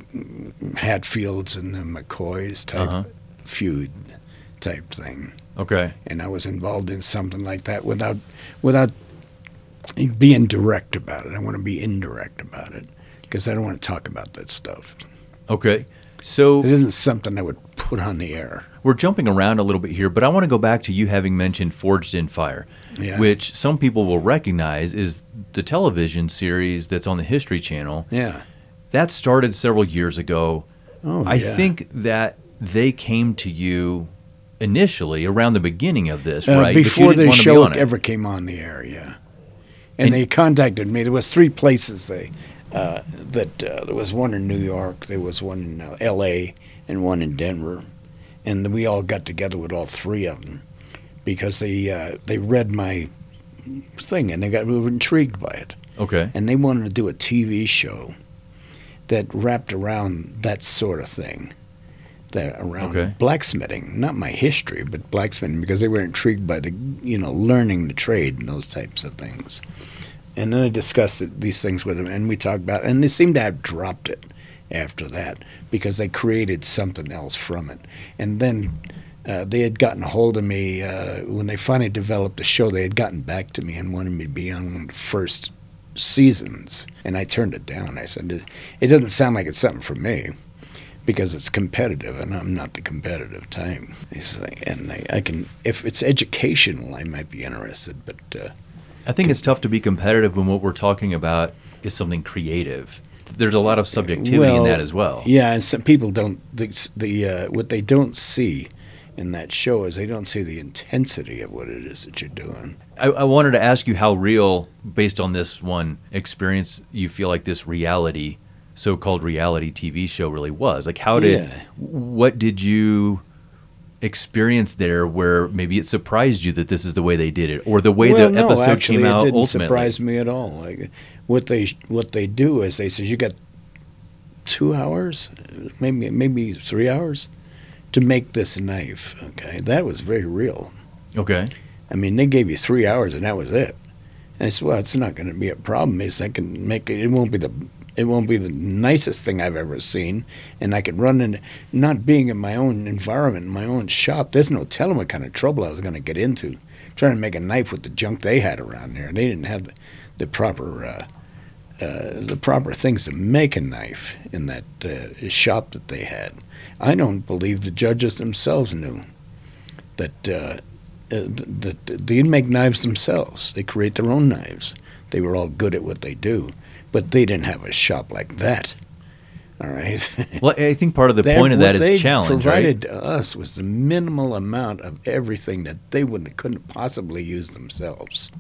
Hatfields and the McCoys type Uh-huh. feud type thing Okay. and I was involved in something like that without without being direct about it. I want to be indirect about it because I don't want to talk about that stuff. Okay. So It isn't something I would put on the air. We're jumping around a little bit here, but I want to go back to you having mentioned Forged in Fire, Yeah. which some people will recognize is the television series that's on the History Channel. Yeah. That started several years ago. Oh, I yeah. think that they came to you initially around the beginning of this, Uh, right? Before the wanna be show ever came on the air. Yeah. And, And- they contacted me. There was three places they uh, that uh, there was one in New York, there was one in uh, L.A. and one in Denver, and we all got together with all three of them because they uh, they read my thing and they got we were intrigued by it Okay. and they wanted to do a TV show that wrapped around that sort of thing. That around Okay. blacksmithing, not my history, but blacksmithing, because they were intrigued by the, you know, learning the trade and those types of things. And then I discussed it, these things with them, and we talked about, it, and they seemed to have dropped it after that because they created something else from it. And then uh, they had gotten a hold of me uh, when they finally developed the show. They had gotten back to me and wanted me to be on one of the first seasons, and I turned it down. I said, "It doesn't sound like it's something for me." Because it's competitive, and I'm not the competitive type. Like, and I, I can, if it's educational, I might be interested. But uh, I think it's tough to be competitive when what we're talking about is something creative. There's a lot of subjectivity in that as well. Yeah, and some people don't. The, the uh, what they don't see in that show is they don't see the intensity of what it is that you're doing. I, I wanted to ask you how real, based on this one experience, you feel like this reality, so-called reality TV show, really was. Like, how did, Yeah. what did you experience there, where maybe it surprised you that this is the way they did it, or the way well, the no, episode actually, came out it didn't ultimately? surprise me at all. Like what they what they do is they says you got two hours, maybe maybe three hours, to make this knife. Okay, that was very real. Okay, I mean, they gave you three hours and that was it. And I said, well, it's not going to be a problem. Is I can make it. It won't be the. It won't be the nicest thing I've ever seen, and I can run in. Not being in my own environment, in my own shop, there's no telling what kind of trouble I was going to get into, trying to make a knife with the junk they had around there. They didn't have the, the proper, uh, uh, the proper things to make a knife in that uh, shop that they had. I don't believe the judges themselves knew that. Uh, uh, th- th- they make knives themselves. They create their own knives. They were all good at what they do, but they didn't have a shop like that. All right. well, I think part of the They- point of that is challenge, provided right? to us was the minimal amount of everything that they wouldn't couldn't possibly use themselves.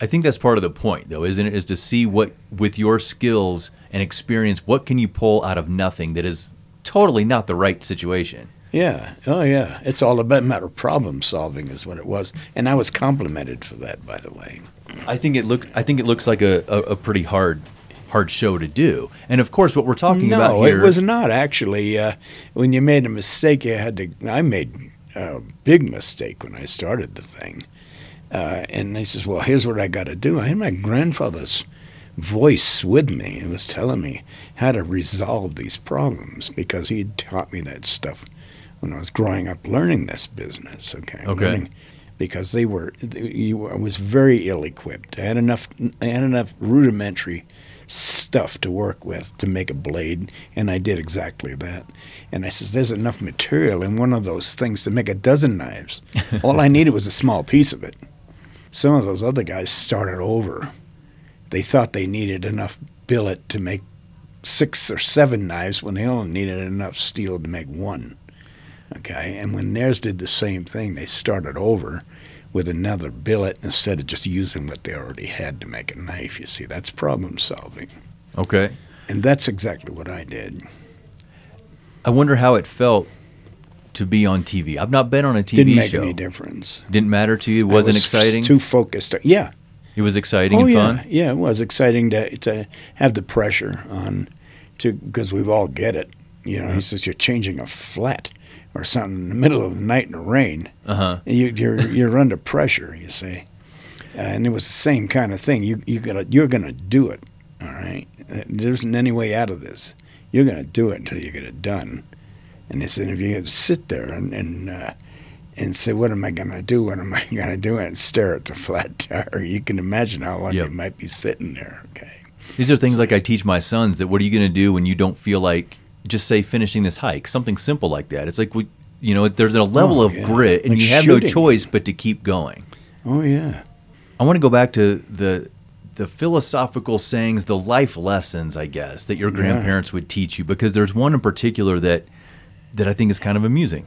I think that's part of the point, though, isn't it? Is to see what, with your skills and experience, what can you pull out of nothing that is totally not the right situation. Yeah. Oh, yeah. It's all about a matter of problem solving, is what it was, and I was complimented for that, by the way. I think it look. I think it looks like a, a, a pretty hard, hard show to do. And of course, what we're talking no, about here. No, it was not actually. Uh, when you made a mistake, you had to. I made a big mistake when I started the thing, uh, and he says, "Well, here's what I got to do." I had my grandfather's voice with me. It was telling me how to resolve these problems because he had taught me that stuff when I was growing up, learning this business. Okay. Okay. Learning- because they were, you I was very ill-equipped. I had enough, I had enough rudimentary stuff to work with to make a blade, and I did exactly that. And I says, "There's enough material in one of those things to make a dozen knives. All I needed was a small piece of it." Some of those other guys started over. They thought they needed enough billet to make six or seven knives when they only needed enough steel to make one. Okay, and when theirs did the same thing, they started over with another billet instead of just using what they already had to make a knife. You see, that's problem solving. okay. And that's exactly what I did. I wonder how it felt to be on TV. I've not been on a TV show. Didn't make show. any difference. Didn't matter to you. It wasn't was exciting. Too focused. Yeah. it was exciting oh and yeah. fun. Yeah, it was exciting to to have the pressure on, to because we've all get it. You know, he says you're changing a flat or something in the middle of the night in the rain. Uh huh. You, you're you're under pressure. You see, and it was the same kind of thing. You you gotta you're gonna do it. All right. There isn't any way out of this. You're gonna do it until you get it done. And they said if you sit there and and uh, and say, "What am I gonna do? What am I gonna do?" and stare at the flat tire, you can imagine how long Yep. you might be sitting there. Okay. These are things like I teach my sons that what are you going to do when you don't feel like just say finishing this hike? Something simple like that. It's like we, you know, there's a level Oh, of yeah. grit, and Like you have shooting. no choice but to keep going. Oh yeah. I want to go back to the the philosophical sayings, the life lessons, I guess, that your Yeah. grandparents would teach you because there's one in particular that that I think is kind of amusing.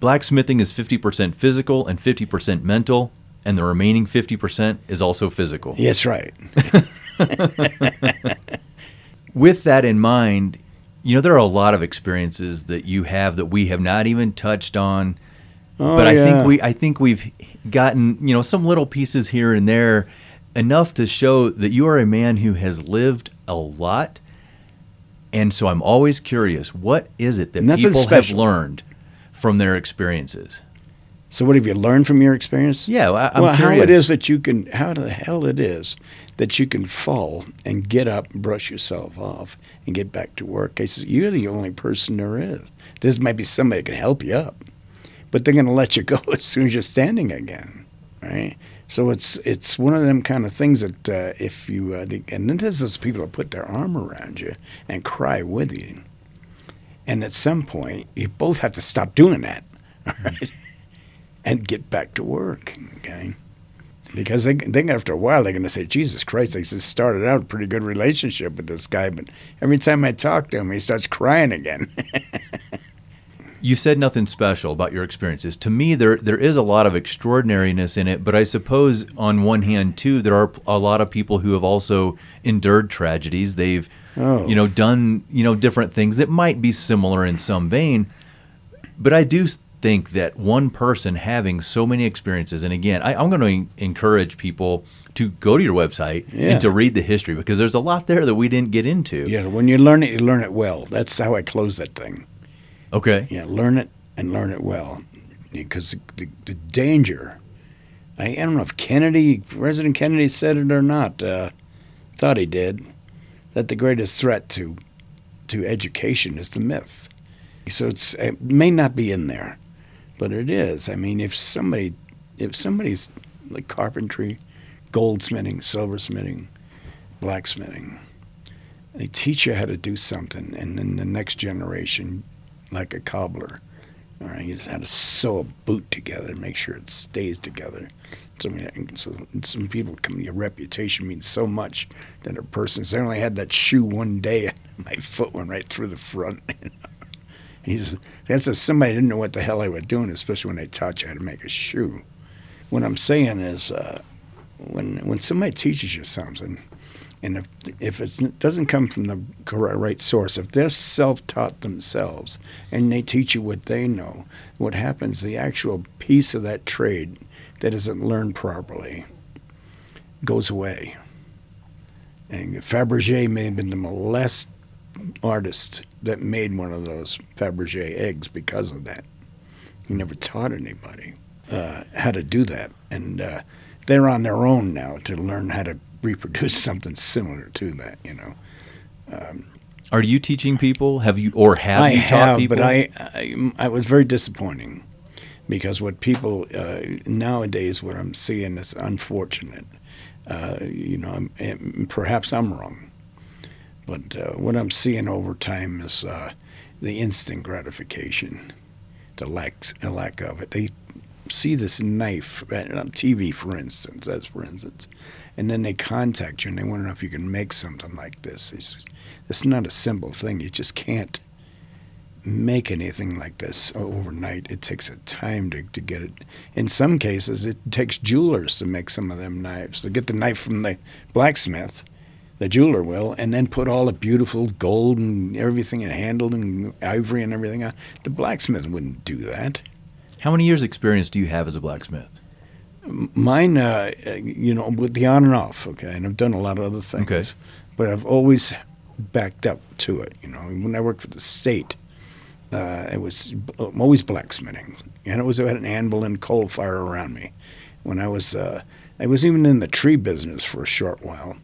Blacksmithing is 50% physical and 50% mental, and the remaining 50% is also physical. That's right. With that in mind, you know there are a lot of experiences that you have that we have not even touched on. Oh, but I yeah. think we I think we've gotten, you know, some little pieces here and there enough to show that you are a man who has lived a lot. And so I'm always curious, what is it that Nothing people special. have learned from their experiences? So, what have you learned from your experience? Yeah, I, I'm well, curious. how it is that you can, how the hell it is that you can fall and get up, brush yourself off, and get back to work. I said, you're the only person there is. This might be somebody that can help you up, but they're going to let you go as soon as you're standing again, right? So it's it's one of them kind of things that uh, if you uh, and then there's those people that put their arm around you and cry with you, and at some point you both have to stop doing that, right, and get back to work, okay? Because they think after a while they're going to say, Jesus Christ, they just started out a pretty good relationship with this guy, but every time I talk to him, he starts crying again. You said nothing special about your experiences. To me, there there is a lot of extraordinariness in it, but I suppose on one hand too, there are a lot of people who have also endured tragedies. They've, Oh. you know, done you know different things that might be similar in some vein. But I do think that one person having so many experiences, and again, I, I'm going to encourage people to go to your website Yeah. and to read the history because there's a lot there that we didn't get into. yeah, when you learn it, you learn it well. That's how I close that thing. Okay. Yeah, learn it and learn it well, because the, the, the danger. I, I don't know if Kennedy, President Kennedy, said it or not. Uh, thought he did. That the greatest threat to to education is the myth. So it's it may not be in there, but it is. I mean, if somebody if somebody's like carpentry, goldsmithing, silversmithing, blacksmithing, they teach you how to do something, and then the next generation like a cobbler. All right, he's how to sew a boot together and make sure it stays together. So, I mean, so some people come. Your reputation means so much that a person. says, I only had that shoe one day, my foot went right through the front. You? He's that's a, somebody didn't know what the hell they were doing, especially when they taught you how to make a shoe. What I'm saying is, uh, when when somebody teaches you something, and if if it doesn't come from the correct right source, if they're self-taught themselves and they teach you what they know, what happens? The actual piece of that trade that isn't learned properly goes away. And Fabergé may have been the last artist that made one of those Fabergé eggs because of that. He never taught anybody uh, how to do that, and uh, they're on their own now to learn how to reproduce something similar to that. You know, Are you teaching people? Have you or have I you taught have, people? but I, I I was very disappointing because what people uh, nowadays what I'm seeing is unfortunate. Uh, you know, I'm, and perhaps I'm wrong, but uh, what I'm seeing over time is uh, the instant gratification, the lack a lack of it. They see this knife uh, on TV, for instance, as for instance, and then they contact you and they want to know if you can make something like this. It's, it's not a simple thing. You just can't make anything like this overnight. It takes a time to, to get it. In some cases, it takes jewelers to make some of them knives. They get the knife from the blacksmith, the jeweler will, and then put all the beautiful gold and everything and handled and ivory and everything on. The blacksmith wouldn't do that. How many years experience do you have as a blacksmith? Mine, uh, you know, with the on and off, okay, and I've done a lot of other things. Okay. But I've always backed up to it, you know. When I worked for the state, uh, it was always blacksmithing, and it was at an anvil and coal fire around me. When I was, uh, I was even in the tree business for a short while,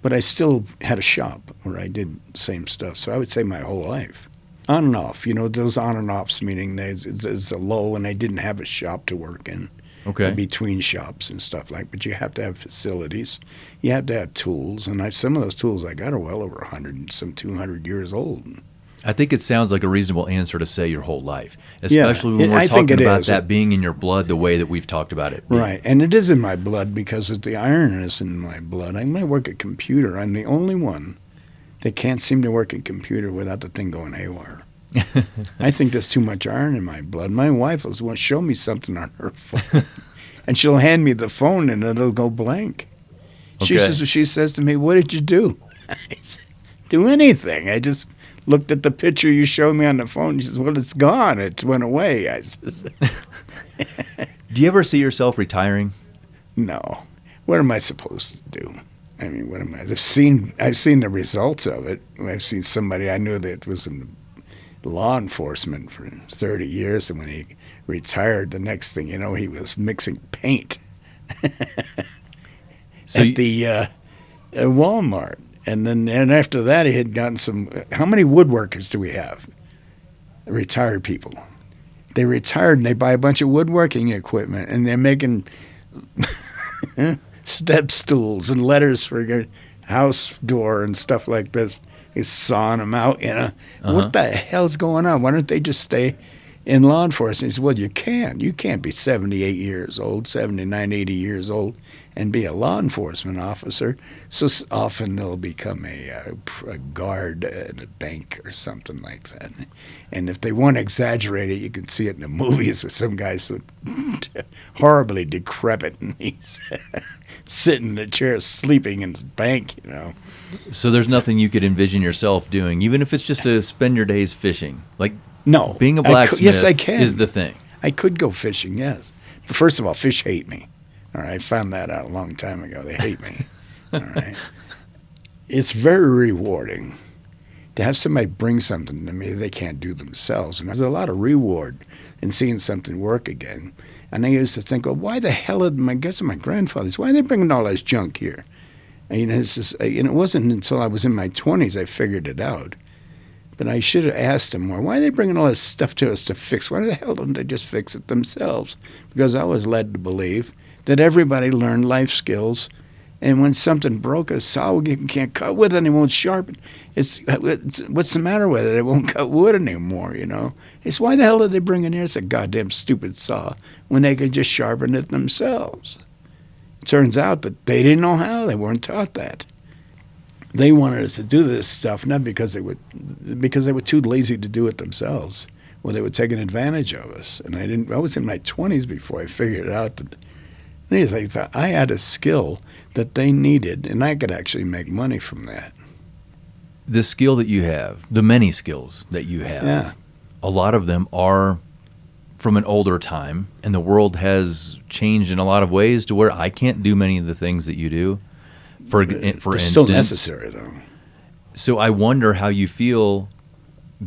but I still had a shop where I did the same stuff. So I would say my whole life, on and off. You know, those on and offs meaning there's a low, and I didn't have a shop to work in Okay. between shops and stuff like. But you have to have facilities, you have to have tools, and I, some of those tools I got are well over hundred, some two hundred years old. I think it sounds like a reasonable answer to say your whole life, especially when we're I talking about is. that being in your blood the way that we've talked about it. being. Right, and it is in my blood because it's the iron is in my blood. I, I work a computer, I'm the only one that can't seem to work a computer without the thing going haywire. I think there's too much iron in my blood. My wife was want to show me something on her phone, and she'll hand me the phone and it'll go blank. She Okay. says she says to me, "What did you do?" I said, "Do anything. I just." Looked at the picture you showed me on the phone. She says, "Well, it's gone. It went away." I says, Do you ever see yourself retiring? No. What am I supposed to do? I mean, what am I? I've seen I've seen the results of it. I've seen somebody I knew that was in law enforcement for 30 years, and when he retired, the next thing you know, he was mixing paint So at you- the uh, at Walmart. And then and after that, he had gotten some. How many woodworkers do we have? Retired people. They retired and they buy a bunch of woodworking equipment, and they're making step stools and letters for your house door and stuff like this. He's sawing them out, you know. Uh-huh. What the hell's going on? Why don't they just stay in law enforcement? He said, Well, you can't. You can't be 78 years old, 79, 80 years old, and be a law enforcement officer. So often they'll become a, uh, pr- a guard at a bank or something like that. And if they want to exaggerate it, you can see it in the movies with some guys so horribly decrepit and he's sitting in a chair sleeping in the bank, you know. So there's nothing you could envision yourself doing, even if it's just to spend your days fishing. Like No. being a I blacksmith yes, I can. is the thing. I could go fishing, yes. But first of all, fish hate me. All right, I found that out a long time ago. They hate me. all right. It's very rewarding to have somebody bring something to me they can't do themselves. And there's a lot of reward in seeing something work again. And I used to think, well, why the hell did my, I guess my grandfathers, why are they bringing all this junk here? You know, it's just, and it wasn't until I was in my 20s I figured it out. But I should have asked them more. Why are they bringing all this stuff to us to fix? Why the hell don't they just fix it themselves? Because I was led to believe that everybody learned life skills, and when something broke, a saw can't cut with it, and it won't sharpen. It's, it's what's the matter with it? It won't cut wood anymore. You know. It's why the hell did they bring in here? It's a goddamn stupid saw when they could just sharpen it themselves. Turns out that they didn't know how. They weren't taught that they wanted us to do this stuff not because they would because they were too lazy to do it themselves Well, they were taking advantage of us and i didn't i was in my 20s before i figured out that and like i had a skill that they needed and i could actually make money from that The skill that you have, the many skills that you have, Yeah. a lot of them are from an older time, and the world has changed in a lot of ways to where I can't do many of the things that you do. For for instance, still necessary though so I wonder how you feel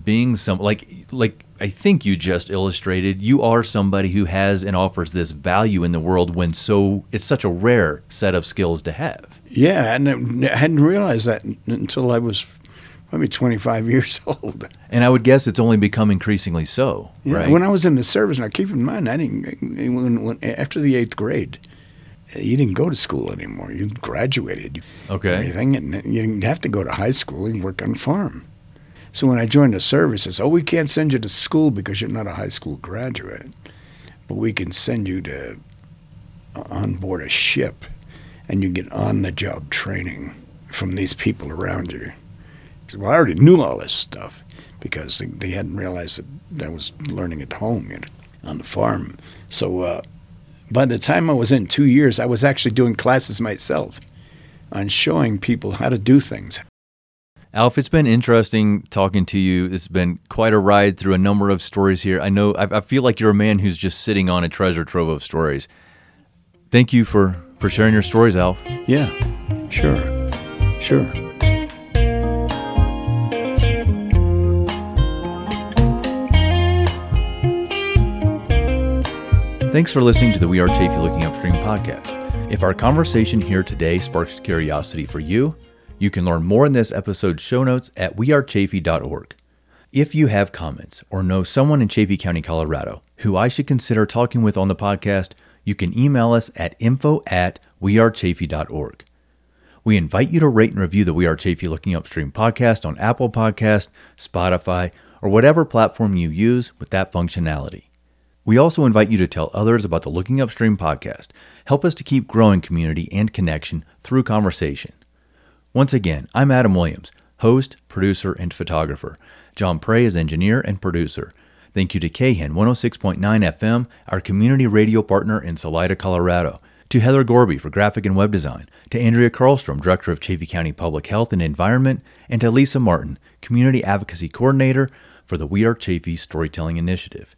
being some like like I think you just illustrated you are somebody who has and offers this value in the world when so it's such a rare set of skills to have. yeah and i hadn't realized that until i was maybe 25 years old And I would guess it's only become increasingly so, Yeah, right? When I was in the service, now keep in mind, I didn't. When, when, after the eighth grade, you didn't go to school anymore. You graduated. You, Okay. Everything, and you didn't have to go to high school and work on a farm. So when I joined the service, it's oh, we can't send you to school because you're not a high school graduate, but we can send you to uh, on board a ship, and you get on the job training from these people around you. Well, I already knew all this stuff because they, they hadn't realized that I was learning at home you know, on the farm. So uh, by the time I was in two years, I was actually doing classes myself on showing people how to do things. Alf, it's been interesting talking to you. It's been quite a ride through a number of stories here. I know I, I feel like you're a man who's just sitting on a treasure trove of stories. Thank you for for sharing your stories, Alf. Yeah, sure, sure. Thanks for listening to the We Are Chaffee Looking Upstream podcast. If our conversation here today sparks curiosity for you, you can learn more in this episode's show notes at wearechaffee.org. If you have comments or know someone in Chaffee County, Colorado, who I should consider talking with on the podcast, you can email us at info at wearechaffee.org. We invite you to rate and review the We Are Chaffee Looking Upstream podcast on Apple Podcast, Spotify, or whatever platform you use with that functionality. We also invite you to tell others about the Looking Upstream podcast. Help us to keep growing community and connection through conversation. Once again, I'm Adam Williams, host, producer, and photographer. Jon Pray is engineer and producer. Thank you to KHEN 106.9 FM, our community radio partner in Salida, Colorado. To Heather Gorby for graphic and web design. To Andrea Karlstrom, Director of Chaffee County Public Health and Environment. And to Lisa Martin, Community Advocacy Coordinator for the We Are Chaffee Storytelling Initiative.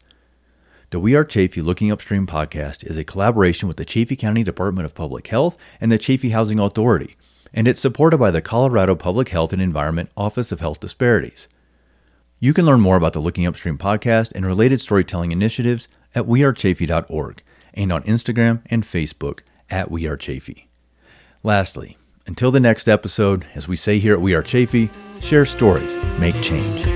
The We Are Chaffee Looking Upstream podcast is a collaboration with the Chaffee County Department of Public Health and the Chaffee Housing Authority, and it's supported by the Colorado Public Health and Environment Office of Health Disparities. You can learn more about the Looking Upstream podcast and related storytelling initiatives at wearechaffee.org and on Instagram and Facebook at We Are Chaffee. Lastly, until the next episode, as we say here at We Are Chaffee, share stories, make change.